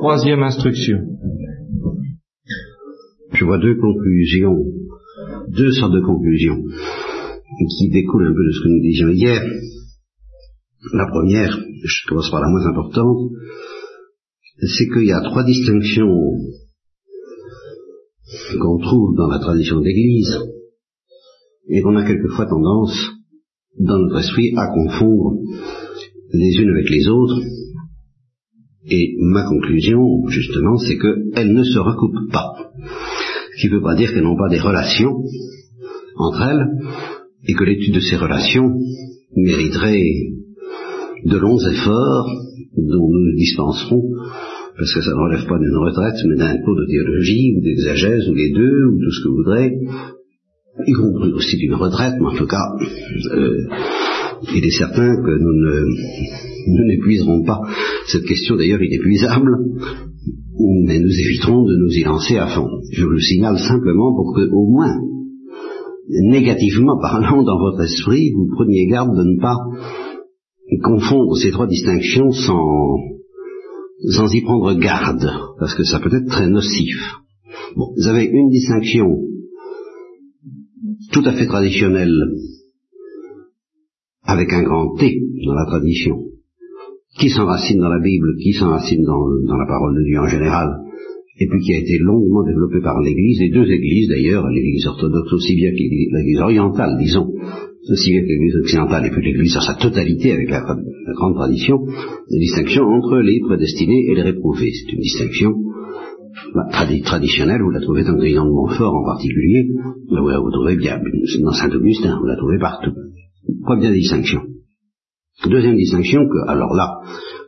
troisième instruction. Je vois deux conclusions, deux sortes de conclusions qui découlent un peu de ce que nous disions hier. La première, je commence par la moins importante, c'est qu'il y a trois distinctions qu'on trouve dans la tradition d'Église et qu'on a quelquefois tendance, dans notre esprit, à confondre les unes avec les autres. Et ma conclusion, justement, c'est qu'elles ne se recoupent pas. Ce qui ne veut pas dire qu'elles n'ont pas des relations entre elles, et que l'étude de ces relations mériterait de longs efforts dont nous nous dispenserons, parce que ça ne relève pas d'une retraite, mais d'un cours de théologie, ou d'exagèse, ou les deux, ou tout ce que vous voudrez, y compris aussi d'une retraite, mais en tout cas, euh, il est certain que nous ne n'épuiserons pas cette question d'ailleurs inépuisable, mais nous éviterons de nous y lancer à fond. Je vous le signale simplement pour que, au moins, négativement parlant dans votre esprit, vous preniez garde de ne pas confondre ces trois distinctions sans, sans y prendre garde, parce que ça peut être très nocif. Bon, vous avez une distinction tout à fait traditionnelle, avec un grand T dans la tradition, qui s'enracine dans la Bible, qui s'enracine dans, la parole de Dieu en général, et puis qui a été longuement développée par l'Église, les deux Églises d'ailleurs, l'Église orthodoxe aussi bien que l'Église orientale, disons, aussi bien que l'Église occidentale, et puis l'Église dans sa totalité avec la, grande tradition, la distinction entre les prédestinés et les réprouvés. C'est une distinction bah, traditionnelle, vous la trouvez dans le de Montfort en particulier, vous la trouvez bien, dans Saint-Augustin, vous la trouvez partout. Première distinction. Deuxième distinction que, alors là,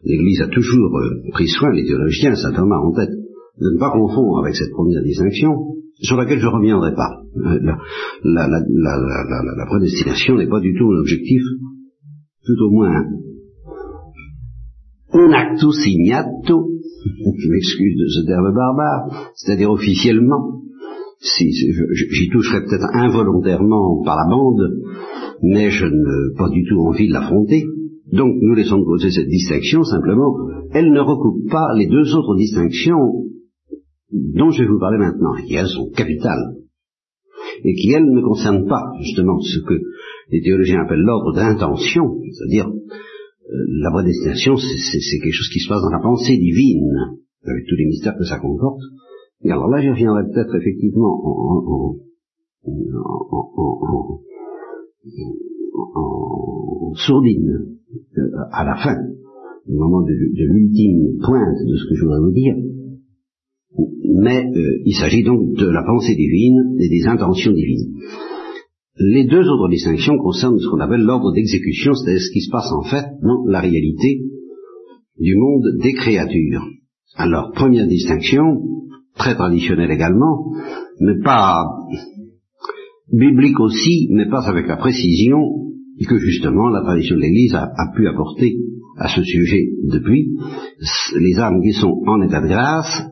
l'Église a toujours euh, pris soin, les théologiens, saint Thomas en tête, de ne pas confondre avec cette première distinction, sur laquelle je ne reviendrai pas. Euh, la, la, prédestination n'est pas du tout un objectif, tout au moins un actu signato, je m'excuse de ce terme barbare, c'est-à-dire officiellement, si, j'y toucherai peut-être involontairement par la bande, mais je n'ai pas du tout envie de l'affronter. Donc nous laissons de côté cette distinction, simplement, elle ne recoupe pas les deux autres distinctions dont je vais vous parler maintenant, qui elles sont capitales, et qui elles ne concernent pas justement ce que les théologiens appellent l'ordre d'intention, c'est-à-dire euh, la prédestination, c'est quelque chose qui se passe dans la pensée divine, avec tous les mystères que ça comporte. Et alors là, je reviendrai peut-être effectivement en, en, sourdine euh, à la fin, au moment de, de l'ultime pointe de ce que je voudrais vous dire, mais euh, il s'agit donc de la pensée divine et des intentions divines. Les deux autres distinctions concernent ce qu'on appelle l'ordre d'exécution, c'est-à-dire ce qui se passe en fait dans la réalité du monde des créatures. Alors, première distinction, très traditionnelle également, mais pas biblique aussi, mais pas avec la précision que justement la tradition de l'Église a, pu apporter à ce sujet depuis. Les âmes qui sont en état de grâce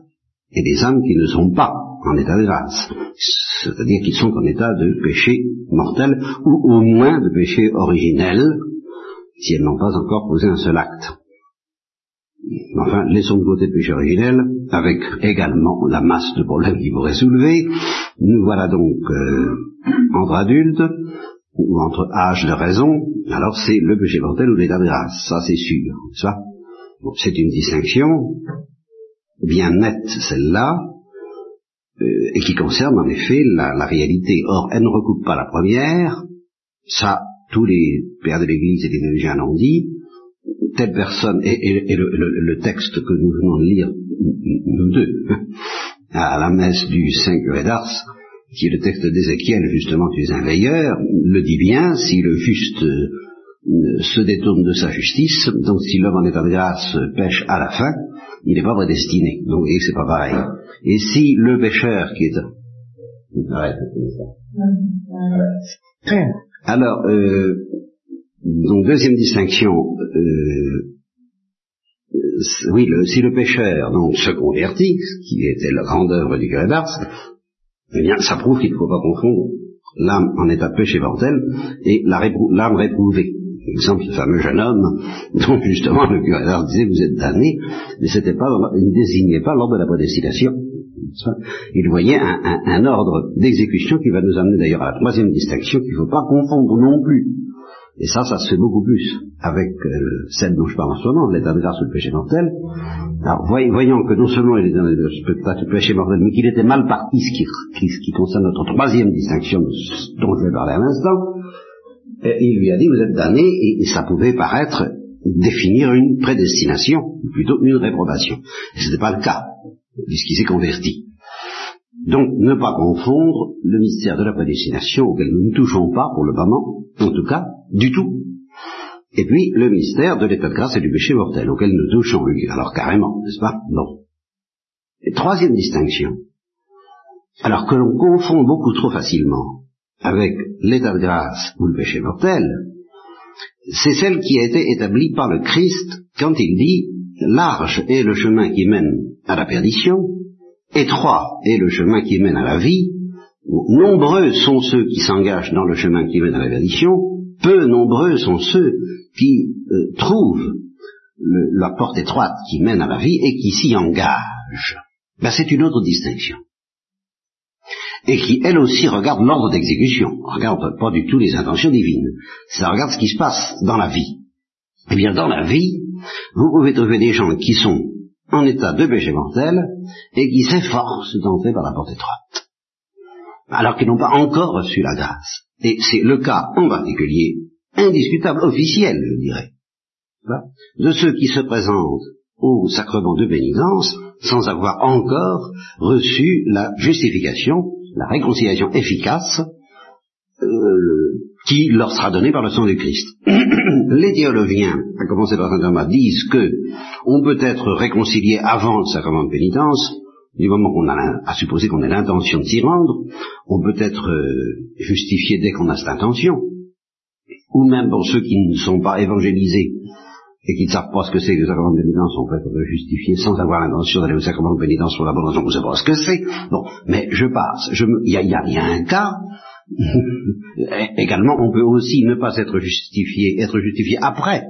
et des âmes qui ne sont pas en état de grâce, c'est-à-dire qui sont en état de péché mortel, ou au moins de péché originel, si elles n'ont pas encore posé un seul acte. Enfin, laissons de côté le péché originel, avec également la masse de problèmes qui pourraient soulever. Nous voilà donc euh, entre adultes, ou entre âge de raison, alors c'est le péché mortel ou l'état de grâce, ça c'est sûr, ça. c'est une distinction bien nette celle-là, euh, et qui concerne en effet la, réalité. Or, elle ne recoupe pas la première, ça, tous les pères de l'Église et les théologiens l'ont dit, telle personne, et, le, texte que nous venons de lire, nous deux, à la messe du Saint curé d'Ars, qui est le texte d'Ézéchiel, justement, tu es un veilleur, le dit bien, si le juste euh, se détourne de sa justice, donc si l'homme en état de grâce pêche à la fin, il n'est pas prédestiné. Donc, et c'est pas pareil. Et si le pécheur qui est... Alors, euh, donc deuxième distinction, euh, oui, le, si le pécheur donc se convertit, ce qui était la grande œuvre du curé d'Ars, eh bien, ça prouve qu'il ne faut pas confondre l'âme en état de péché mortel et l'âme réprouvée. exemple, ce fameux jeune homme dont justement le curé d'Ars disait vous êtes damné, mais c'était pas, il ne désignait pas l'ordre de la prédestination. Il voyait un, ordre d'exécution qui va nous amener d'ailleurs à la troisième distinction qu'il ne faut pas confondre non plus. Et ça, ça se fait beaucoup plus avec euh, celle dont je parle en ce moment, l'état de grâce ou le péché mortel. Alors, voyant que non seulement il est dans le péché mortel, mais qu'il était mal parti, ce qui, ce qui concerne notre troisième distinction dont je vais parler à l'instant, il lui a dit, vous êtes damné, et, ça pouvait paraître définir une prédestination, ou plutôt une réprobation. Et ce n'était pas le cas, puisqu'il s'est converti. Donc, ne pas confondre le mystère de la prédestination auquel nous ne touchons pas pour le moment, en tout cas, du tout. Et puis, le mystère de l'état de grâce et du péché mortel auquel nous touchons, alors carrément, n'est-ce pas? Non. Et troisième distinction, alors que l'on confond beaucoup trop facilement avec l'état de grâce ou le péché mortel, c'est celle qui a été établie par le Christ quand il dit large est le chemin qui mène à la perdition, étroit est le chemin qui mène à la vie, nombreux sont ceux qui s'engagent dans le chemin qui mène à la perdition, peu nombreux sont ceux qui euh, trouvent la porte étroite qui mène à la vie et qui s'y engagent. Ben, c'est une autre distinction et qui, elle aussi, regarde l'ordre d'exécution, regarde pas du tout les intentions divines, ça regarde ce qui se passe dans la vie. Eh bien, dans la vie, vous pouvez trouver des gens qui sont en état de péché mortel et qui s'efforcent d'entrer par la porte étroite, alors qu'ils n'ont pas encore reçu la grâce. Et c'est le cas en particulier, indiscutable, officiel, je dirais, de ceux qui se présentent au sacrement de pénitence sans avoir encore reçu la justification la réconciliation efficace euh, qui leur sera donnée par le sang du Christ. Les théologiens, à commencer par saint Thomas, disent que on peut être réconcilié avant le sacrement de pénitence, du moment qu'on a à supposer qu'on ait l'intention de s'y rendre, on peut être euh, justifié dès qu'on a cette intention, ou même pour ceux qui ne sont pas évangélisés et qui ne savent pas ce que c'est que le sacrement de pénitence, on peut être justifié sans avoir l'intention d'aller au sacrement de pénitence pour la bonne raison qu'on ne sait pas ce que c'est. Bon, mais je passe. Il y, a, y, a, un cas. Également, on peut aussi ne pas être justifié, être justifié après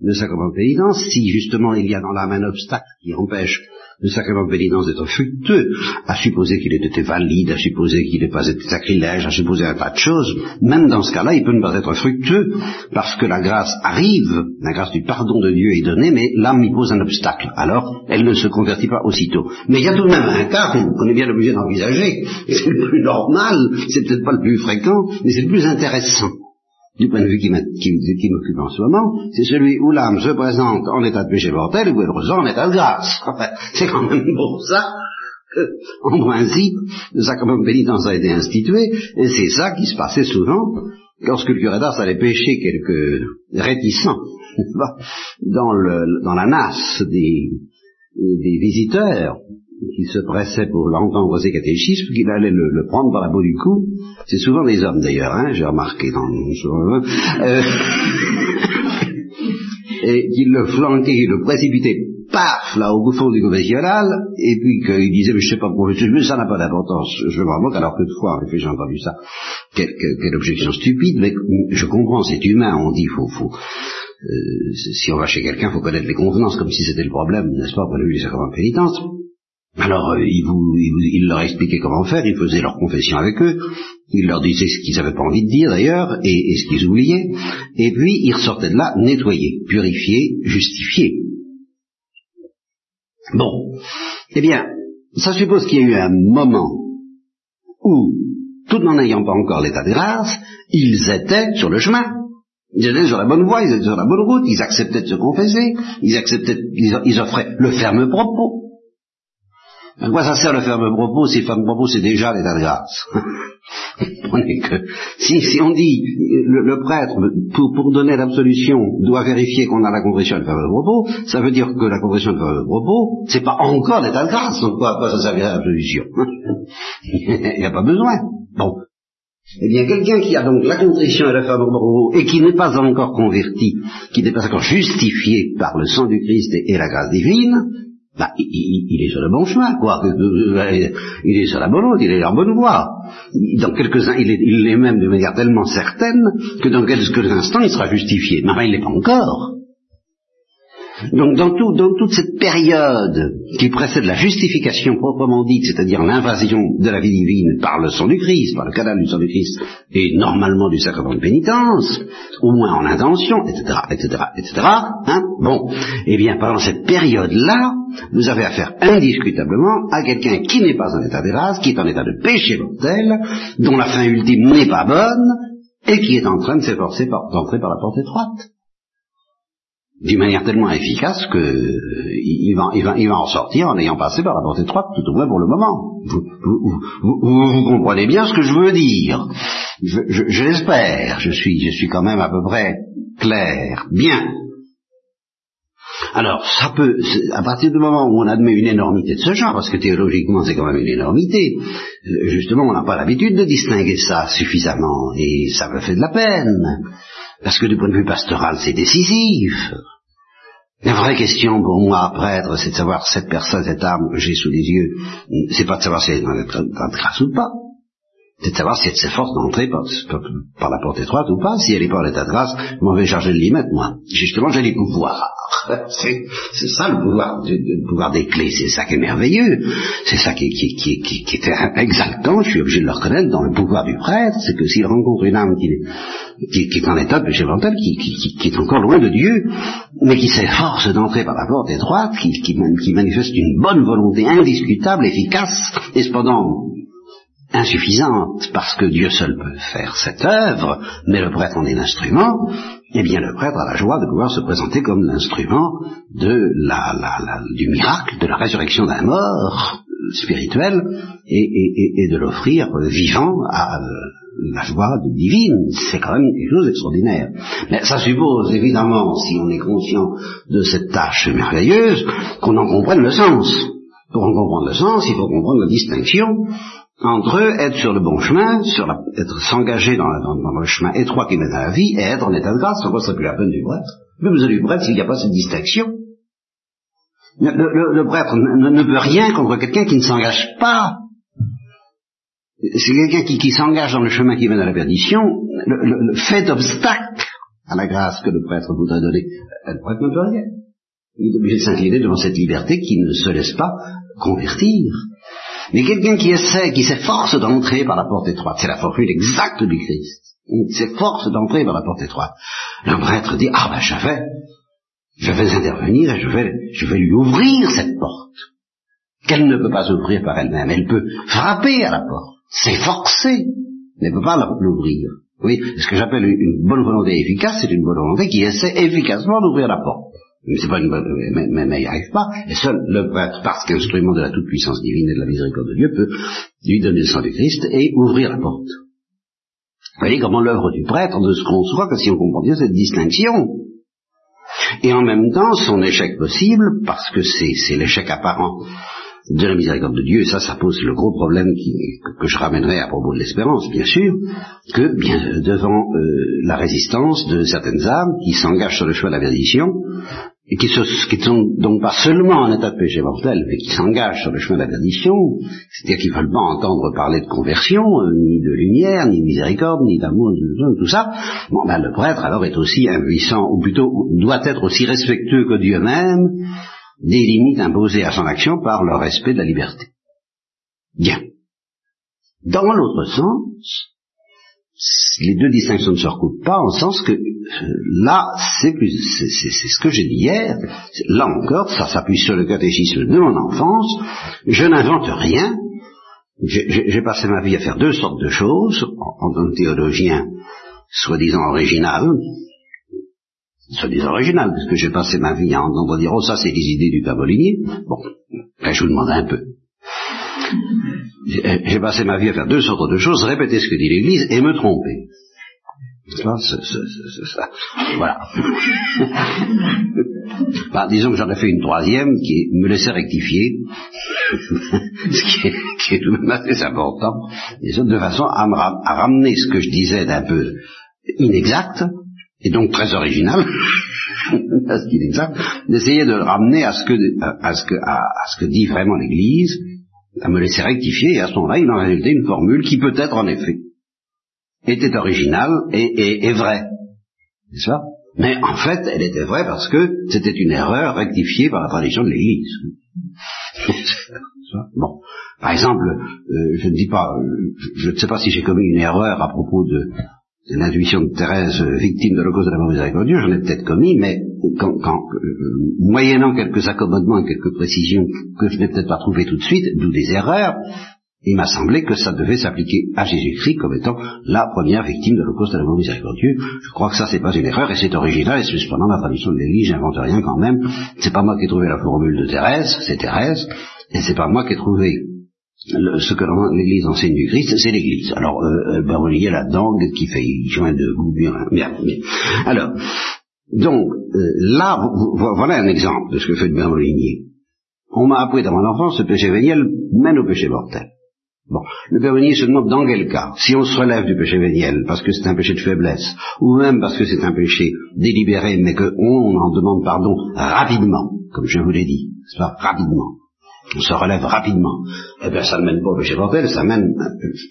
le sacrement de pénitence, si justement il y a dans l'âme un obstacle qui empêche le sacrement de pénitence d'être fructueux, à supposer qu'il ait été valide, à supposer qu'il n'ait pas été sacrilège, à supposer un tas de choses, même dans ce cas-là, il peut ne pas être fructueux, parce que la grâce arrive, la grâce du pardon de Dieu est donnée, mais l'âme y pose un obstacle. Alors, elle ne se convertit pas aussitôt. Mais il y a tout de même un cas qu'on est bien obligé d'envisager, c'est le plus normal, c'est peut-être pas le plus fréquent, mais c'est le plus intéressant du point de vue qui m'occupe en ce moment, c'est celui où l'âme se présente en état de péché mortel où elle en état de grâce. c'est quand même pour ça en principe, le sacrement de pénitence a été institué, et c'est ça qui se passait souvent lorsque le curé d'Ars allait pêcher quelques réticents dans, le, dans la nasse des, des visiteurs, qui se pressait pour l'entendre ses catéchismes, qu'il allait le, prendre par la peau du cou. C'est souvent des hommes d'ailleurs, hein, j'ai remarqué dans euh, et qu'il le flanquait, qu'il le précipitait, paf, là au fond du confessionnal, et puis qu'il disait, mais je sais pas pourquoi, mais ça n'a pas d'importance, je me compte, alors que de fois, en effet, j'ai entendu ça, quelle, quelle, objection stupide, mais je comprends, c'est humain, on dit, faut, faut, euh, si on va chez quelqu'un, faut connaître les convenances, comme si c'était le problème, n'est-ce pas, pour le du sacrement de pénitence. Alors, euh, il, vous, il, leur expliquait comment faire, il faisait leur confession avec eux, il leur disait ce qu'ils n'avaient pas envie de dire d'ailleurs, et, ce qu'ils oubliaient, et puis ils ressortaient de là nettoyés, purifiés, justifiés. Bon, eh bien, ça suppose qu'il y a eu un moment où, tout en n'ayant pas encore l'état de grâce, ils étaient sur le chemin. Ils étaient sur la bonne voie, ils étaient sur la bonne route, ils acceptaient de se confesser, ils acceptaient, ils offraient le ferme propos, à quoi ça sert le ferme propos si le ferme propos c'est déjà l'état de grâce si, on dit le, prêtre pour, donner l'absolution doit vérifier qu'on a la conversion de ferme propos, ça veut dire que la conversion de ferme propos c'est pas encore l'état de grâce, donc à quoi ça servirait l'absolution Il n'y a pas besoin. Bon. Eh bien, quelqu'un qui a donc la contrition et le ferme propos et qui n'est pas encore converti, qui n'est pas encore justifié par le sang du Christ et la grâce divine, bah, il, est sur le bon chemin, quoi. Il est sur la bonne route, il est en bonne voie. Dans quelques-uns, il est, même de manière tellement certaine que dans quelques instants, il sera justifié. Mais enfin, il n'est pas encore. Donc dans, toute cette période qui précède la justification proprement dite, c'est-à-dire l'invasion de la vie divine par le sang du Christ, par le canal du sang du Christ, et normalement du sacrement de pénitence, au moins en intention, etc., etc., etc., hein, bon, eh bien pendant cette période-là, vous avez affaire indiscutablement à quelqu'un qui n'est pas en état de grâce, qui est en état de péché mortel, dont la fin ultime n'est pas bonne, et qui est en train de s'efforcer d'entrer par la porte étroite d'une manière tellement efficace que il, va, il, va, il, va, en sortir en ayant passé par la porte étroite, tout au moins pour le moment. Vous, vous, vous, vous comprenez bien ce que je veux dire. Je, l'espère. Je suis, je suis quand même à peu près clair. Bien. Alors, ça peut, à partir du moment où on admet une énormité de ce genre, parce que théologiquement c'est quand même une énormité, euh, justement on n'a pas l'habitude de distinguer ça suffisamment, et ça me fait de la peine. Parce que du point de vue pastoral, c'est décisif. La vraie question pour moi, prêtre, c'est de savoir cette personne, cette âme que j'ai sous les yeux, c'est pas de savoir si elle est dans grâce ou pas, c'est de savoir si elle s'efforce d'entrer par, la porte étroite ou pas. Si elle est pas en état de grâce, je m'en vais charger de l'y mettre, moi. Justement, j'ai les pouvoirs. c'est ça le pouvoir, le pouvoir des clés, c'est ça qui est merveilleux. C'est ça qui, qui est exaltant, je suis obligé de le reconnaître dans le pouvoir du prêtre, c'est que s'il rencontre une âme qui, qui, qui, est en état de péché qui, qui, qui, est encore loin de Dieu, mais qui s'efforce d'entrer par la porte étroite, qui, manifeste une bonne volonté indiscutable, efficace, et cependant insuffisante, parce que Dieu seul peut faire cette œuvre, mais le prêtre en est l'instrument, eh bien le prêtre a la joie de pouvoir se présenter comme l'instrument de la, la, du miracle, de la résurrection d'un mort spirituel, et, de l'offrir vivant à la joie divine. C'est quand même quelque chose d'extraordinaire. Mais ça suppose évidemment, si on est conscient de cette tâche merveilleuse, qu'on en comprenne le sens. Pour en comprendre le sens, il faut comprendre la distinction entre être sur le bon chemin, sur la, être s'engager dans, le chemin étroit qui mène à la vie, et être en état de grâce, quoi serait plus la peine du prêtre. Mais vous avez du prêtre s'il n'y a pas cette distinction. Le, prêtre ne, peut rien contre quelqu'un qui ne s'engage pas. C'est quelqu'un qui, s'engage dans le chemin qui mène à la perdition, le, fait d'obstacle à la grâce que le prêtre voudrait donner. Le prêtre ne peut rien. Il est obligé de s'incliner devant cette liberté qui ne se laisse pas convertir. Mais quelqu'un qui essaie, qui s'efforce d'entrer par la porte étroite, c'est la formule exacte du Christ. Il s'efforce d'entrer par la porte étroite. Le prêtre dit, ah ben je vais, je vais intervenir et je vais, je vais lui ouvrir cette porte. Qu'elle ne peut pas ouvrir par elle-même. Elle peut frapper à la porte, s'efforcer, mais ne peut pas l'ouvrir. Oui, ce que j'appelle une bonne volonté efficace, c'est une bonne volonté qui essaie efficacement d'ouvrir la porte mais pas une mais, mais, n'y arrive pas, et seul le prêtre, parce qu'instrument de la toute-puissance divine et de la miséricorde de Dieu, peut lui donner le sang du Christ et ouvrir la porte. Vous voyez comment l'œuvre du prêtre ne se conçoit que si on comprend bien cette distinction. Et en même temps, son échec possible, parce que c'est l'échec apparent de la miséricorde de Dieu, ça, ça pose le gros problème qui, que, je ramènerai à propos de l'espérance, bien sûr, que bien devant euh, la résistance de certaines âmes qui s'engagent sur le choix de la perdition, et qui, ne sont donc pas seulement en état de péché mortel, mais qui s'engagent sur le chemin de la perdition, c'est-à-dire qu'ils ne veulent pas entendre parler de conversion, euh, ni de lumière, ni de miséricorde, ni d'amour, tout ça, bon ben le prêtre alors est aussi impuissant, ou plutôt doit être aussi respectueux que Dieu même des limites imposées à son action par le respect de la liberté. Bien. Dans l'autre sens, les deux distinctions ne se recoupent pas en sens que euh, là, c'est ce que j'ai dit hier, là encore, ça s'appuie sur le catéchisme de mon enfance, je n'invente rien, j'ai passé ma vie à faire deux sortes de choses, en tant que théologien soi-disant original, soi-disant original, parce que j'ai passé ma vie à entendre dire, oh ça c'est les idées du Pavolinier, bon, là je vous demande un peu. J'ai passé ma vie à faire deux sortes de choses, répéter ce que dit l'Église et me tromper. C'est ça. Voilà. bah, disons que j'en ai fait une troisième qui me laissait rectifier, ce qui est, est, tout de même assez important, de façon à, me à ramener ce que je disais d'un peu inexact, et donc très original, à ce qu'il exact, d'essayer de le ramener à ce que, à ce que, à, ce que dit vraiment l'Église, à me laisser rectifier, et à ce moment-là, il en résultait une formule qui peut-être, en effet, était originale et, et, vraie. N'est-ce pas? Mais en fait, elle était vraie parce que c'était une erreur rectifiée par la tradition de l'Église. bon. Par exemple, euh, je ne dis pas, je ne sais pas si j'ai commis une erreur à propos de, l'intuition de Thérèse, euh, victime de la cause de la mort miséricordieux, j'en ai peut-être commis, mais quand, euh, moyennant quelques accommodements, quelques précisions que je n'ai peut-être pas trouvées tout de suite, d'où des erreurs, il m'a semblé que ça devait s'appliquer à Jésus-Christ comme étant la première victime de l'Holocauste de l'amour miséricordieux. Je crois que ça, c'est pas une erreur, et c'est original, et c'est cependant la tradition de l'Église, j'invente rien quand même. C'est pas moi qui ai trouvé la formule de Thérèse, c'est Thérèse, et c'est pas moi qui ai trouvé ce que l'Église enseigne du Christ, c'est l'Église. Alors, euh, ben, vous voyez là-dedans qui fait joint de goût bien, bien, Alors, donc, euh, là, voilà un exemple de ce que fait le Molinier. On m'a appris dans mon enfance, ce péché véniel mène au péché mortel. Bon, le Père se demande dans quel cas, si on se relève du péché véniel parce que c'est un péché de faiblesse, ou même parce que c'est un péché délibéré, mais qu'on en demande pardon rapidement, comme je vous l'ai dit, pas? Rapidement, on se relève rapidement, eh bien ça ne mène pas au péché mortel, ça mène,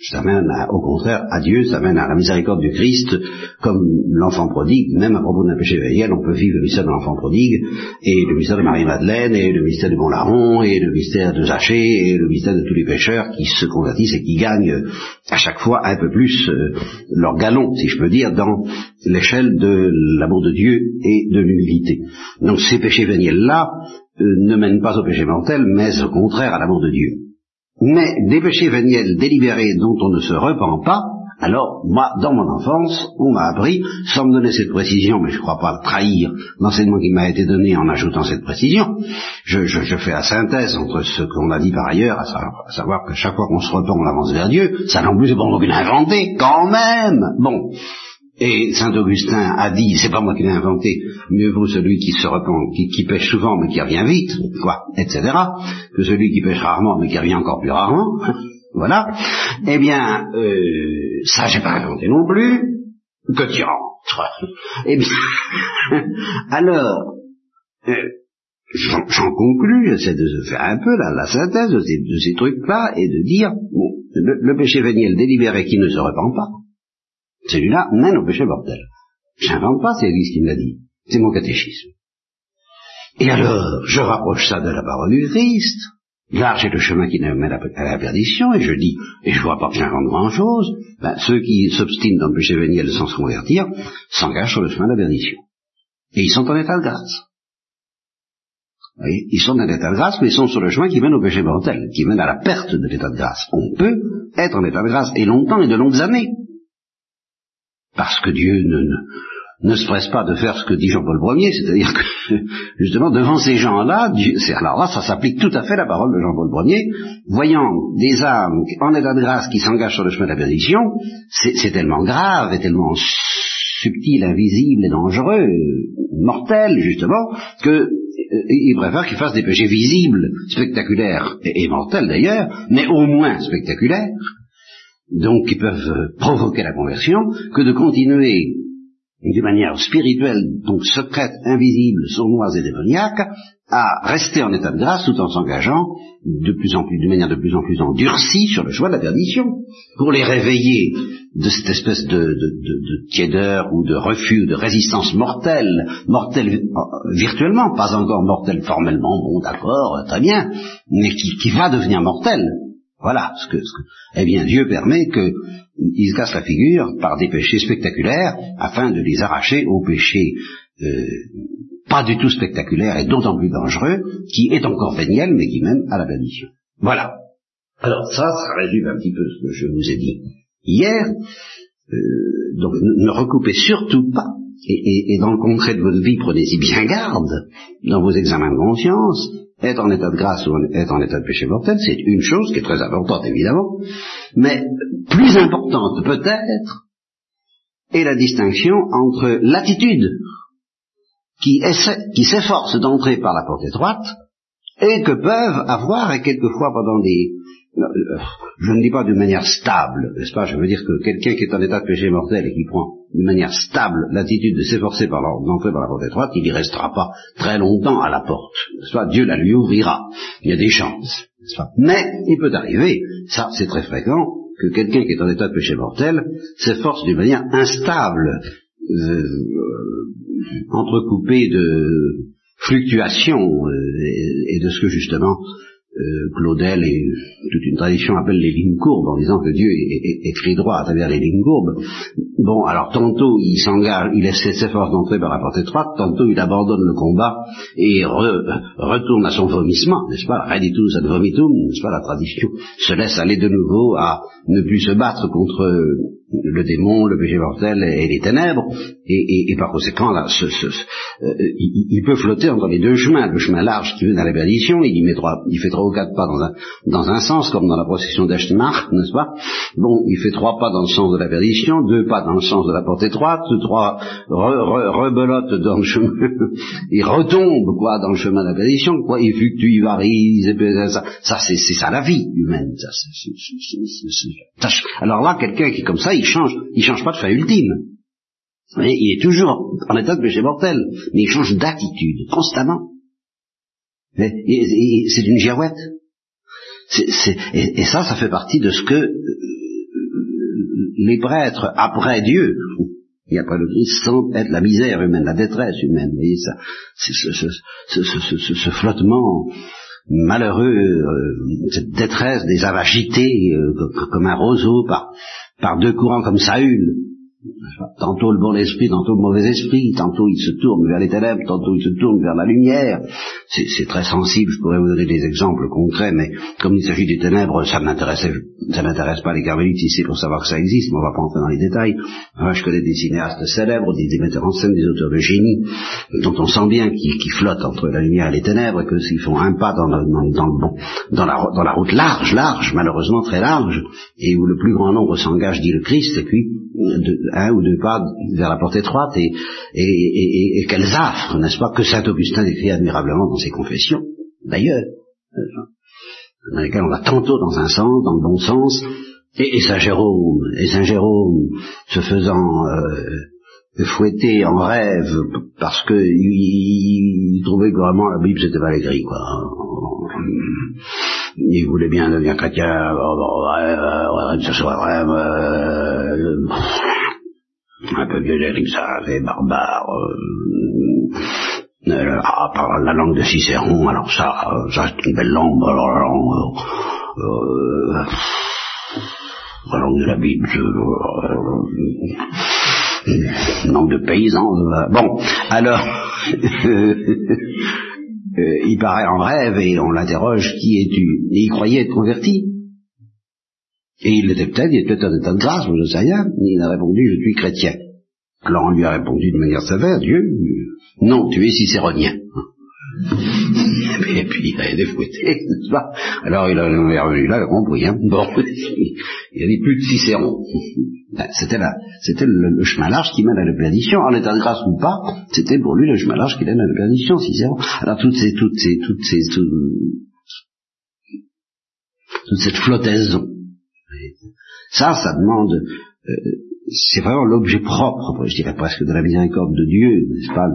ça mène au contraire à Dieu, ça mène à la miséricorde du Christ, comme l'enfant prodigue, même à propos d'un péché véniel, on peut vivre le mystère de l'enfant prodigue, et le mystère de Marie-Madeleine, et le mystère du bon larron, et le mystère de Zachée, et le mystère de tous les pécheurs qui se convertissent et qui gagnent à chaque fois un peu plus euh, leur galon, si je peux dire, dans l'échelle de l'amour de Dieu et de l'humilité. Donc ces péchés véniels-là, ne mène pas au péché mortel, mais au contraire à l'amour de Dieu. Mais des péchés véniels délibérés dont on ne se repent pas, alors, moi, dans mon enfance, on m'a appris, sans me donner cette précision, mais je ne crois pas trahir l'enseignement qui m'a été donné en ajoutant cette précision, je, fais la synthèse entre ce qu'on a dit par ailleurs, à savoir, que chaque fois qu'on se repent, on avance vers Dieu, ça non plus c'est inventé, quand même Bon, et Saint Augustin a dit, c'est pas moi qui l'ai inventé, mieux vaut celui qui se repent, qui, pêche souvent mais qui revient vite, quoi, etc., que celui qui pêche rarement mais qui revient encore plus rarement. voilà. Eh bien, euh, ça j'ai pas inventé non plus. Que tu rentres. eh bien, alors, euh, j'en conclus, j'essaie de faire un peu la, synthèse de ces, trucs-là et de dire, bon, le, le péché véniel délibéré qui ne se repent pas, celui-là mène au péché mortel. J'invente pas, c'est l'Église qui me l'a dit. C'est mon catéchisme. Et alors, je rapproche ça de la parole du Christ. Large est le chemin qui mène à la perdition, et je dis, et je vois pas que j'invente grand-chose, ben, ceux qui s'obstinent dans le péché véniel sans se convertir s'engagent sur le chemin de la perdition. Et ils sont en état de grâce. Ils sont en état de grâce, mais ils sont sur le chemin qui mène au péché mortel, qui mène à la perte de l'état de grâce. On peut être en état de grâce, et longtemps et de longues années parce que Dieu ne, ne, se presse pas de faire ce que dit Jean-Paul Ier, c'est-à-dire que justement devant ces gens-là, alors là ça s'applique tout à fait la parole de Jean-Paul Ier, voyant des âmes en état de grâce qui s'engagent sur le chemin de la perdition, c'est tellement grave et tellement subtil, invisible et dangereux, mortel justement, que euh, il préfère qu'ils fassent des péchés visibles, spectaculaires et mortels d'ailleurs, mais au moins spectaculaires, donc qui peuvent euh, provoquer la conversion, que de continuer d'une manière spirituelle, donc secrète, invisible, sournoise et démoniaque, à rester en état de grâce tout en s'engageant de plus en plus, d'une manière de plus en plus endurcie sur le choix de la perdition, pour les réveiller de cette espèce de, de, de, tiédeur ou de refus de résistance mortelle, mortelle euh, virtuellement, pas encore mortelle formellement, bon d'accord, très bien, mais qui, qui va devenir mortelle voilà ce que, eh bien Dieu permet qu'ils se cassent la figure par des péchés spectaculaires afin de les arracher aux péchés euh, pas du tout spectaculaires et d'autant plus dangereux, qui est encore véniel mais qui mène à la bénédiction. Voilà. Alors ça, ça résume un petit peu ce que je vous ai dit hier. Euh, donc ne recoupez surtout pas et, et, dans le concret de votre vie, prenez-y bien garde dans vos examens de conscience, être en état de grâce ou être en état de péché mortel, c'est une chose qui est très importante évidemment, mais plus importante peut-être est la distinction entre l'attitude qui, s'efforce d'entrer par la porte étroite et que peuvent avoir, et quelquefois pendant des, je ne dis pas d'une manière stable, n'est-ce pas? Je veux dire que quelqu'un qui est en état de péché mortel et qui prend d'une manière stable l'attitude de s'efforcer par d'entrer par la porte étroite, il n'y restera pas très longtemps à la porte, pas? Dieu la lui ouvrira. Il y a des chances, pas? Mais il peut arriver, ça c'est très fréquent, que quelqu'un qui est en état de péché mortel s'efforce d'une manière instable, euh, entrecoupée de fluctuations euh, et de ce que justement euh, Claudel et toute une tradition appelle les lignes courbes en disant que Dieu écrit droit à travers les lignes courbes. Bon, alors tantôt il s'engage, il essaie ses forces d'entrer par la porte étroite, tantôt il abandonne le combat et retourne à son vomissement, n'est-ce pas? Reditus ad vomitum, n'est-ce pas? La tradition se laisse aller de nouveau à ne plus se battre contre le démon, le péché mortel et les ténèbres, et, par conséquent, là, euh, il, peut flotter entre les deux chemins, le chemin large qui mène à la perdition, il trois, il fait trois ou quatre pas dans un, dans un sens, comme dans la procession d'Echtmark, n'est-ce pas? Bon, il fait trois pas dans le sens de la perdition, deux pas dans le sens de la porte étroite, trois rebelote dans le chemin, il retombe, quoi, dans le chemin de la perdition, quoi, il fluctue, il varie, ça, ça c'est ça la vie humaine, ça, alors là, quelqu'un qui est comme ça, il change, il change pas de fin ultime. il est toujours en état de péché mortel, mais il change d'attitude constamment. C'est une girouette. et, ça, ça fait partie de ce que euh, les prêtres, après Dieu, et après le Christ, sentent être la misère humaine, la détresse humaine. Et ça, ce, flottement malheureux, euh, cette détresse des âmes agitées euh, comme un roseau par, par deux courants comme Saül, Tantôt le bon esprit, tantôt le mauvais esprit, tantôt il se tourne vers les ténèbres, tantôt il se tourne vers la lumière. C'est très sensible, je pourrais vous donner des exemples concrets, mais comme il s'agit des ténèbres, ça n'intéresse pas les carmélites ici pour savoir que ça existe, mais on va pas entrer dans les détails. je connais des cinéastes célèbres, des, metteurs en scène, des auteurs de génie, dont on sent bien qu'ils flottent entre la lumière et les ténèbres, et que s'ils font un pas dans, le, dans, le bon, dans la, dans la route large, large, malheureusement très large, et où le plus grand nombre s'engage, dit le Christ, et puis un ou deux pas vers la porte étroite et, et, et, quels affres, n'est-ce pas, que saint Augustin décrit admirablement dans ses confessions, d'ailleurs, dans lesquelles on va tantôt dans un sens, dans le bon sens, et, saint Jérôme, et saint Jérôme se faisant euh, fouetter en rêve parce que il, trouvait que vraiment la Bible c'était pas l'écrit quoi. Il voulait bien devenir chrétien, ce soit vraiment un peu vieux ça fait barbare. Euh, euh, ah, par la langue de Cicéron, alors ça, euh, ça c'est une belle langue, langue, euh, la langue de la Bible, euh, langue de paysan. bon, alors, il paraît en rêve et on l'interroge, qui es-tu? Et il croyait être converti. Et il l'était peut-être, il était peut-être en état de grâce, je ne sais rien, il a répondu, je suis chrétien. On lui a répondu de manière sévère, Dieu, non, tu es cicéronien. Et puis il a été fouetté, n'est-ce pas? Alors il est revenu là, il a compris, hein. Bon, il a dit plus de Cicéron. Ben, c'était là, c'était le, chemin large qui mène à la perdition, en état de grâce ou pas, c'était pour lui le chemin large qui mène à la perdition, Cicéron. Alors toutes ces, toutes ces, toutes ces, toute cette flottaison, ça, ça demande, euh, c'est vraiment l'objet propre, je dirais presque, de la miséricorde de Dieu, n'est-ce pas,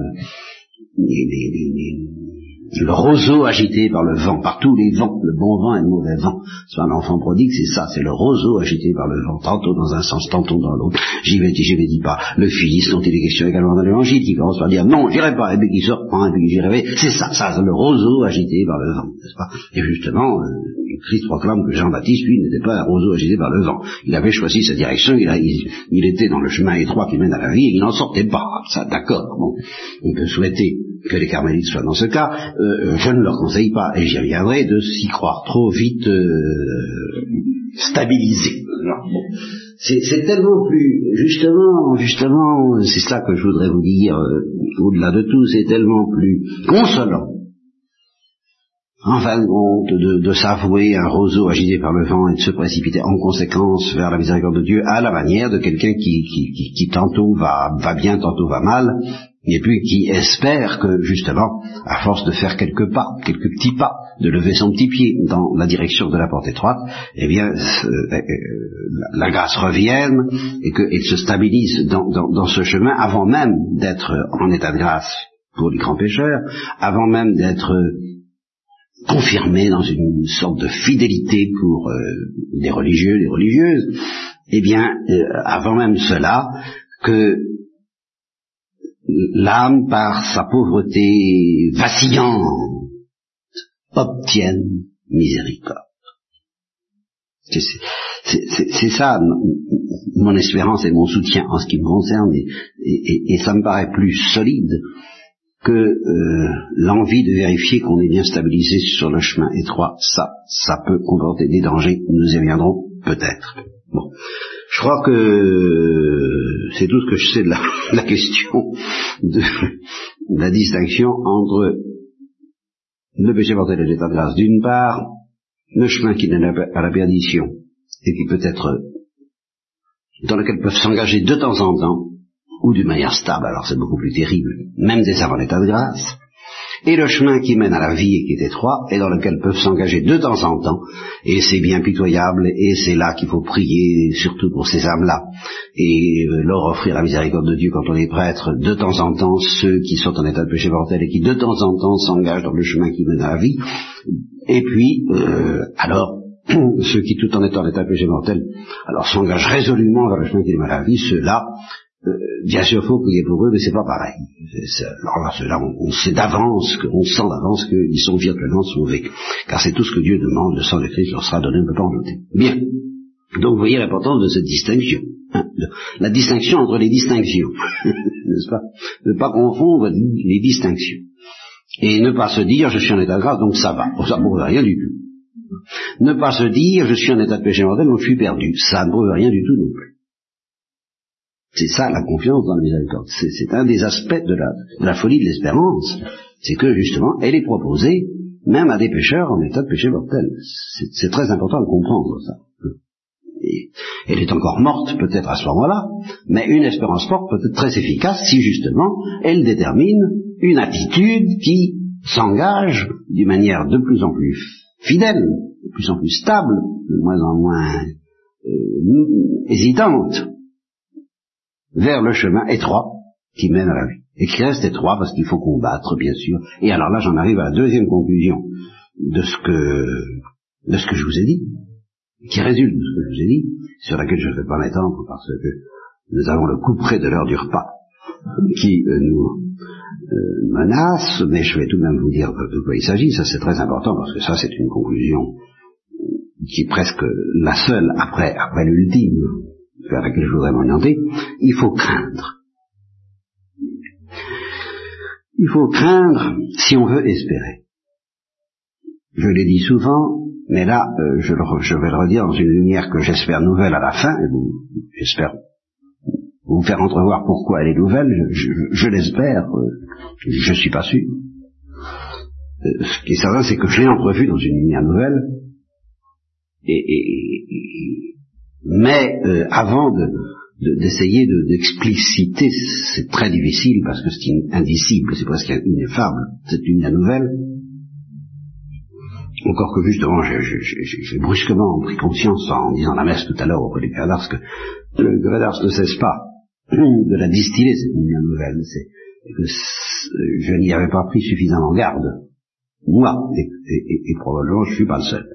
le, roseau agité par le vent, par tous les vents, le bon vent et le mauvais vent. C'est un enfant prodigue, c'est ça, c'est le roseau agité par le vent, tantôt dans un sens, tantôt dans l'autre. J'y vais, j'y vais, dis pas. Le fils dont il est question également dans l'évangile, qui commence par dire non, j'irai pas, et puis qui sort, et puis j'irai vais. C'est ça, ça, le roseau agité par le vent, n'est-ce pas? Et justement, euh, Christ proclame que Jean-Baptiste, lui, n'était pas un roseau agité par le vent. Il avait choisi sa direction, il, était dans le chemin étroit qui mène à la vie, il n'en sortait pas. Ça, d'accord. Bon, on peut souhaiter que les carmélites soient dans ce cas. Euh, je ne leur conseille pas, et j'y reviendrai, de s'y croire trop vite euh, stabilisé. C'est tellement plus, justement, justement, c'est ça que je voudrais vous dire, euh, au-delà de tout, c'est tellement plus consolant en fin de s'avouer un roseau agité par le vent et de se précipiter en conséquence vers la miséricorde de Dieu à la manière de quelqu'un qui, tantôt va, bien, tantôt va mal, et puis qui espère que, justement, à force de faire quelques pas, quelques petits pas, de lever son petit pied dans la direction de la porte étroite, eh bien, euh, euh, la, grâce revienne et qu'il se stabilise dans, dans, dans ce chemin avant même d'être en état de grâce pour les grands pécheurs, avant même d'être confirmé dans une sorte de fidélité pour euh, des religieux, des religieuses, eh bien, euh, avant même cela, que l'âme, par sa pauvreté vacillante, obtienne miséricorde. C'est ça mon espérance et mon soutien en ce qui me concerne, et ça me paraît plus solide que euh, l'envie de vérifier qu'on est bien stabilisé sur le chemin étroit, ça, ça peut comporter des dangers, nous y reviendrons peut-être. Bon. Je crois que c'est tout ce que je sais de la, question de, la distinction entre le péché mortel et l'état de grâce d'une part, le chemin qui mène à la perdition et qui peut être dans lequel peuvent s'engager de temps en temps ou d'une manière stable, alors c'est beaucoup plus terrible, même des avant l'état de grâce, et le chemin qui mène à la vie et qui est étroit, et dans lequel peuvent s'engager de temps en temps, et c'est bien pitoyable, et c'est là qu'il faut prier, surtout pour ces âmes-là, et euh, leur offrir la miséricorde de Dieu quand on est prêtre, de temps en temps, ceux qui sont en état de péché mortel et qui de temps en temps s'engagent dans le chemin qui mène à la vie, et puis, euh, alors, ceux qui tout en étant en état de péché mortel, alors s'engagent résolument vers le chemin qui mène à la vie, ceux-là, euh, bien sûr, faut prier pour eux, mais c'est pas pareil. alors là, on, sait d'avance, on sent d'avance qu'ils sont virtuellement sauvés, car c'est tout ce que Dieu demande. Le sang de Christ leur sera donné, on ne peut pas en douter. Bien. Donc, vous voyez l'importance de cette distinction. Hein, la distinction entre les distinctions, n'est-ce pas? Ne pas confondre les distinctions. Et ne pas se dire, je suis en état de grâce, donc ça va. Ça ne prouve rien du tout. Ne pas se dire, je suis en état de péché mortel, donc je suis perdu. Ça ne prouve rien du tout non plus. C'est ça la confiance dans la miséricorde. C'est un des aspects de la, de la folie de l'espérance. C'est que justement, elle est proposée même à des pécheurs en état de péché mortel. C'est très important de comprendre ça. Et elle est encore morte peut-être à ce moment-là, mais une espérance forte peut être très efficace si justement elle détermine une attitude qui s'engage d'une manière de plus en plus fidèle, de plus en plus stable, de moins en moins euh, hésitante vers le chemin étroit qui mène à la vie. Et qui reste étroit parce qu'il faut combattre, bien sûr. Et alors là, j'en arrive à la deuxième conclusion de ce que, de ce que je vous ai dit, qui résulte de ce que je vous ai dit, sur laquelle je ne vais pas m'étendre parce que nous avons le coup près de l'heure du repas qui euh, nous euh, menace, mais je vais tout de même vous dire de quoi il s'agit. Ça, c'est très important parce que ça, c'est une conclusion qui est presque la seule après, après l'ultime vers laquelle je voudrais m'orienter, il faut craindre. Il faut craindre si on veut espérer. Je l'ai dit souvent, mais là, euh, je, vais le redire dans une lumière que j'espère nouvelle à la fin, et j'espère vous faire entrevoir pourquoi elle est nouvelle, je, l'espère, euh, je ne suis pas sûr. Euh, ce qui est certain, c'est que je l'ai entrevue dans une lumière nouvelle, et mais euh, avant d'essayer de, d'expliciter, c'est très difficile parce que c'est indicible, c'est presque ineffable, cette lumière nouvelle. Encore que justement, j'ai brusquement pris conscience en disant la messe tout à l'heure auprès du Père que le Grès ne cesse pas de la distiller, cette lumière nouvelle. Et que je n'y avais pas pris suffisamment garde, moi, et probablement je ne suis pas le seul.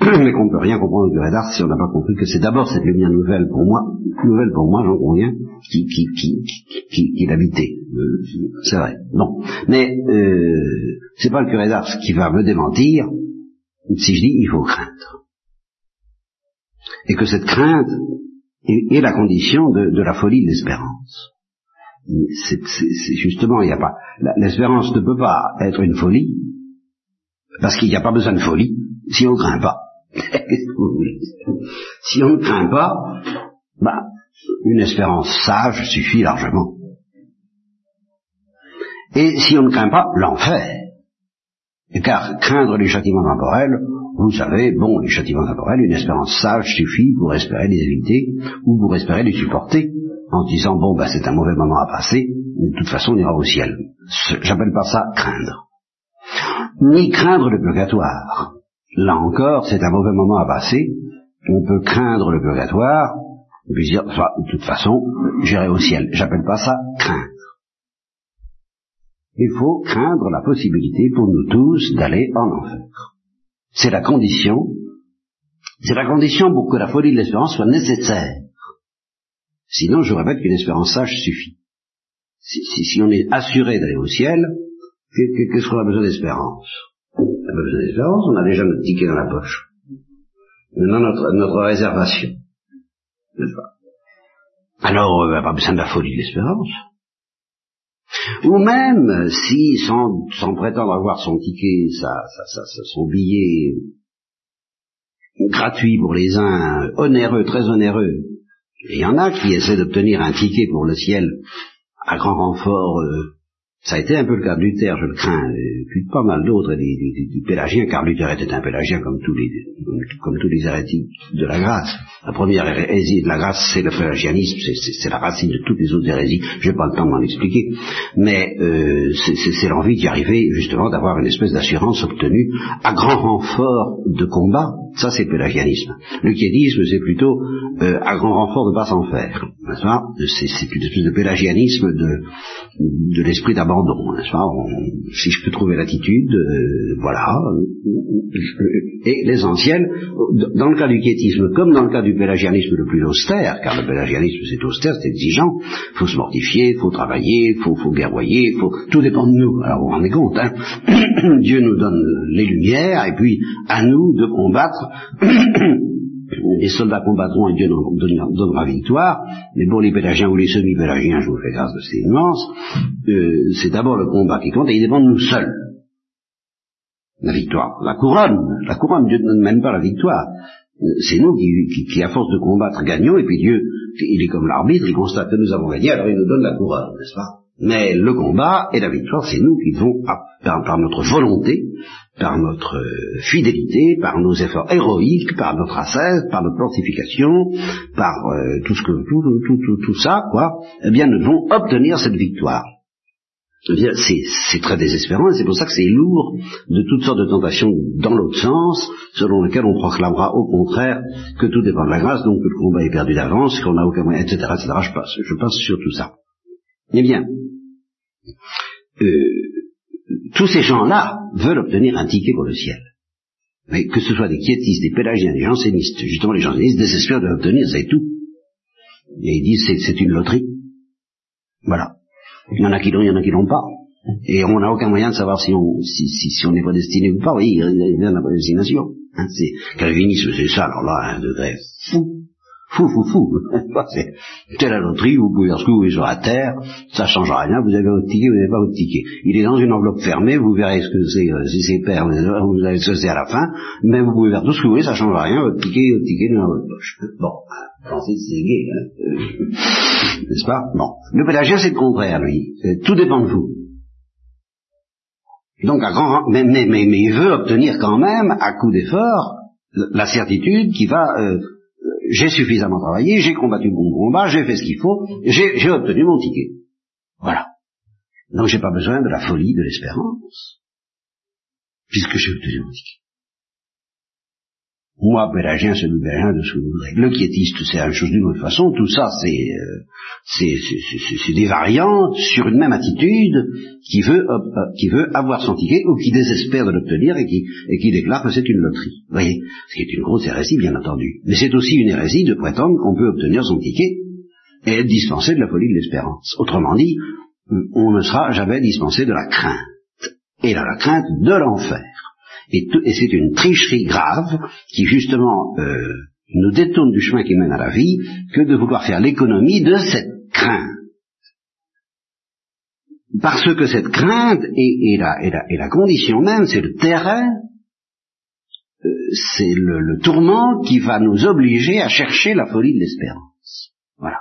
mais qu'on ne peut rien comprendre du radar si on n'a pas compris que c'est d'abord cette lumière nouvelle pour moi, nouvelle pour moi, j'en conviens, qui, qui, qui, qui, qui l'habitait. Euh, c'est vrai. Bon. Mais euh, c'est pas le curé d'Ars qui va me démentir si je dis il faut craindre. Et que cette crainte est, la condition de, la folie de l'espérance. C'est justement, il n'y a pas. L'espérance ne peut pas être une folie, parce qu'il n'y a pas besoin de folie si on ne craint pas. si on ne craint pas, bah, une espérance sage suffit largement. Et si on ne craint pas, l'enfer. Car craindre les châtiments temporels, vous savez, bon, les châtiments temporels, une espérance sage suffit pour espérer les éviter ou pour espérer les supporter en disant, bon, bah, c'est un mauvais moment à passer, de toute façon, on ira au ciel. J'appelle pas ça craindre. Ni craindre le purgatoire. Là encore, c'est un mauvais moment à passer. On peut craindre le purgatoire, et puis dire, de toute façon, j'irai au ciel. J'appelle pas ça craindre. Il faut craindre la possibilité pour nous tous d'aller en enfer. C'est la condition, c'est la condition pour que la folie de l'espérance soit nécessaire. Sinon, je répète qu'une espérance sage suffit. Si, on est assuré d'aller au ciel, qu'est-ce qu'on a besoin d'espérance? On a déjà notre ticket dans la poche. Notre, notre réservation. Alors, on n'a pas besoin de la folie de l'espérance. Ou même, si, sans, sans prétendre avoir son ticket, son billet gratuit pour les uns, onéreux, très onéreux, il y en a qui essaient d'obtenir un ticket pour le ciel à grand renfort euh, ça a été un peu le cas de Luther, je le crains, et puis pas mal d'autres, des, des, pélagiens, car Luther était un pélagien comme tous les, comme tous les hérétiques de la grâce. La première hérésie de la grâce, c'est le pélagianisme, c'est la racine de toutes les autres hérésies. Je n'ai pas le temps de m'en expliquer, mais euh, c'est l'envie d'y arriver, justement, d'avoir une espèce d'assurance obtenue à grand renfort de combat. Ça, c'est le pélagianisme. Le quiétisme, c'est plutôt euh, à grand renfort de pas s'en faire. C'est une espèce de pélagianisme de, de l'esprit d'abord si je peux trouver l'attitude, euh, voilà. Et l'essentiel, dans le cas du quiétisme, comme dans le cas du pélagianisme le plus austère, car le pélagianisme c'est austère, c'est exigeant, faut se mortifier, faut travailler, il faut, faut guerroyer, faut, tout dépend de nous. Alors vous vous rendez compte, hein Dieu nous donne les lumières, et puis à nous de combattre les soldats combattront et Dieu donnera victoire, mais pour les pélagiens ou les semi-pélagiens, je vous fais grâce de ces immense, euh, c'est d'abord le combat qui compte et il dépend de nous seuls. La victoire, la couronne, la couronne, Dieu ne mène pas la victoire. Euh, c'est nous qui, qui, à force de combattre, gagnons, et puis Dieu, il est comme l'arbitre, il constate que nous avons gagné, alors il nous donne la couronne, n'est-ce pas? Mais le combat et la victoire, c'est nous qui devons, par, notre volonté, par notre euh, fidélité, par nos efforts héroïques, par notre ascèse, par notre mortification, par euh, tout ce que tout, tout, tout, tout, ça, quoi, eh bien, nous devons obtenir cette victoire. Eh bien, c'est très désespérant, et c'est pour ça que c'est lourd de toutes sortes de tentations dans l'autre sens, selon lesquelles on proclamera au contraire que tout dépend de la grâce, donc que le combat est perdu d'avance, qu'on n'a aucun moyen, etc., etc. Je passe, je passe sur tout ça. Eh bien, euh, tous ces gens-là veulent obtenir un ticket pour le ciel. Mais que ce soit des quiétistes, des pélagiens, des jansénistes, justement les jansénistes désespèrent de l'obtenir, c'est tout. Et ils disent c'est, une loterie. Voilà. Il y en a qui l'ont, il y en a qui l'ont pas. Et on n'a aucun moyen de savoir si on, si, on est prédestiné ou pas. Oui, il y a la prédestination. Hein, calvinisme, c'est ça, alors là, un degré fou fou, fou, fou. c'est la loterie, vous pouvez faire ce que vous voulez sur la terre, ça ne changera rien, vous avez votre ticket, vous n'avez pas votre ticket. Il est dans une enveloppe fermée, vous verrez ce que c'est, euh, si c'est père, vous avez ce que c'est à la fin, mais vous pouvez faire tout ce que vous voulez, ça ne changera rien, votre ticket, votre ticket dans votre poche. Bon, pensez c'est gay, hein. Euh, n'est-ce pas? Bon. Le pélagien, c'est le contraire, lui. Tout dépend de vous. Donc, à grand, mais, mais, mais, mais il veut obtenir quand même, à coup d'effort, la certitude qui va euh, j'ai suffisamment travaillé, j'ai combattu mon combat, j'ai fait ce qu'il faut, j'ai obtenu mon ticket. Voilà. Donc j'ai pas besoin de la folie de l'espérance, puisque j'ai obtenu mon ticket. Moi, pélagien, c'est pélagien de ce que vous voudrez. Le quiétiste, c'est la chose d'une autre façon. Tout ça, euh, c'est des variantes sur une même attitude qui veut, qui veut avoir son ticket ou qui désespère de l'obtenir et qui, et qui déclare que c'est une loterie. Vous voyez? Ce qui est une grosse hérésie, bien entendu. Mais c'est aussi une hérésie de prétendre qu'on peut obtenir son ticket et être dispensé de la folie de l'espérance. Autrement dit, on ne sera jamais dispensé de la crainte. Et là, la crainte de l'enfer. Et, c'est une tricherie grave qui justement euh, nous détourne du chemin qui mène à la vie que de vouloir faire l'économie de cette crainte. Parce que cette crainte est, la, condition même, c'est le terrain, euh, c'est le, tourment qui va nous obliger à chercher la folie de l'espérance. Voilà.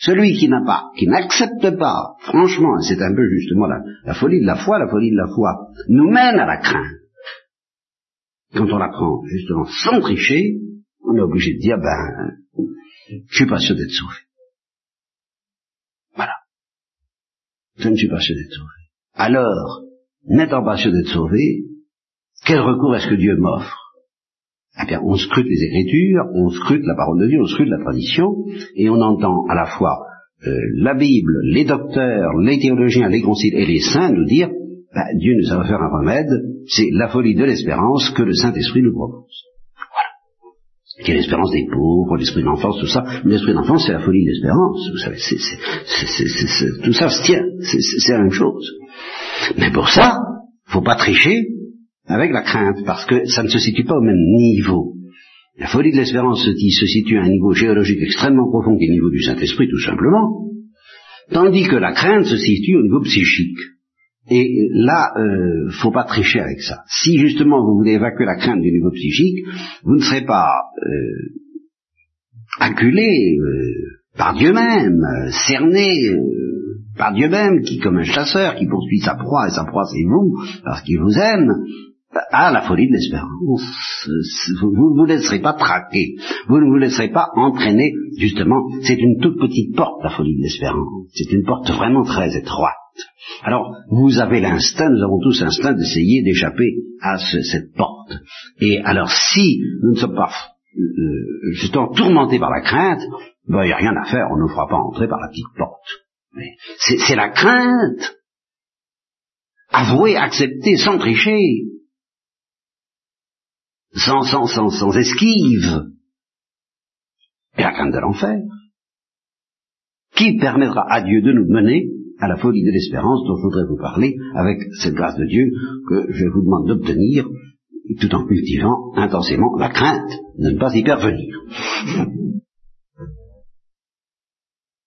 Celui qui n'a pas, qui n'accepte pas, franchement, c'est un peu justement la folie de la foi, la folie de la foi nous mène à la crainte quand on l'apprend justement sans tricher, on est obligé de dire, ben, je suis pas sûr d'être sauvé. Voilà. Je ne suis pas sûr d'être sauvé. Alors, n'étant pas sûr d'être sauvé, quel recours est-ce que Dieu m'offre? Eh bien, on scrute les Écritures, on scrute la parole de Dieu, on scrute la tradition, et on entend à la fois euh, la Bible, les docteurs, les théologiens, les conciles et les saints nous dire, ben, Dieu nous a offert un remède, c'est la folie de l'espérance que le Saint-Esprit nous propose. Voilà. Quelle l'espérance des pauvres, l'esprit d'enfance, tout ça. L'esprit d'enfance, c'est la folie de l'espérance. Vous savez, tout ça se tient. C'est la même chose. Mais pour ça, faut pas tricher avec la crainte, parce que ça ne se situe pas au même niveau. La folie de l'espérance se situe à un niveau géologique extrêmement profond, qui est le niveau du Saint-Esprit, tout simplement, tandis que la crainte se situe au niveau psychique. Et là, euh, faut pas tricher avec ça. Si justement vous voulez évacuer la crainte du niveau psychique, vous ne serez pas euh, acculé euh, par Dieu même, cerné euh, par Dieu même, qui comme un chasseur qui poursuit sa proie, et sa proie c'est vous, parce qu'il vous aime, à la folie de l'espérance. Vous ne vous laisserez pas traquer, vous ne vous laisserez pas entraîner, justement, c'est une toute petite porte, la folie de l'espérance, c'est une porte vraiment très étroite. Alors, vous avez l'instinct, nous avons tous l'instinct d'essayer d'échapper à cette porte. Et alors, si nous ne sommes pas euh, justement tourmentés par la crainte, ben, il n'y a rien à faire, on ne fera pas entrer par la petite porte. C'est la crainte. Avouer, accepter, sans tricher, sans, sans, sans, sans esquive, et la crainte de l'enfer, qui permettra à Dieu de nous mener à la folie de l'espérance dont je voudrais vous parler avec cette grâce de Dieu que je vous demande d'obtenir tout en cultivant intensément la crainte de ne pas y parvenir.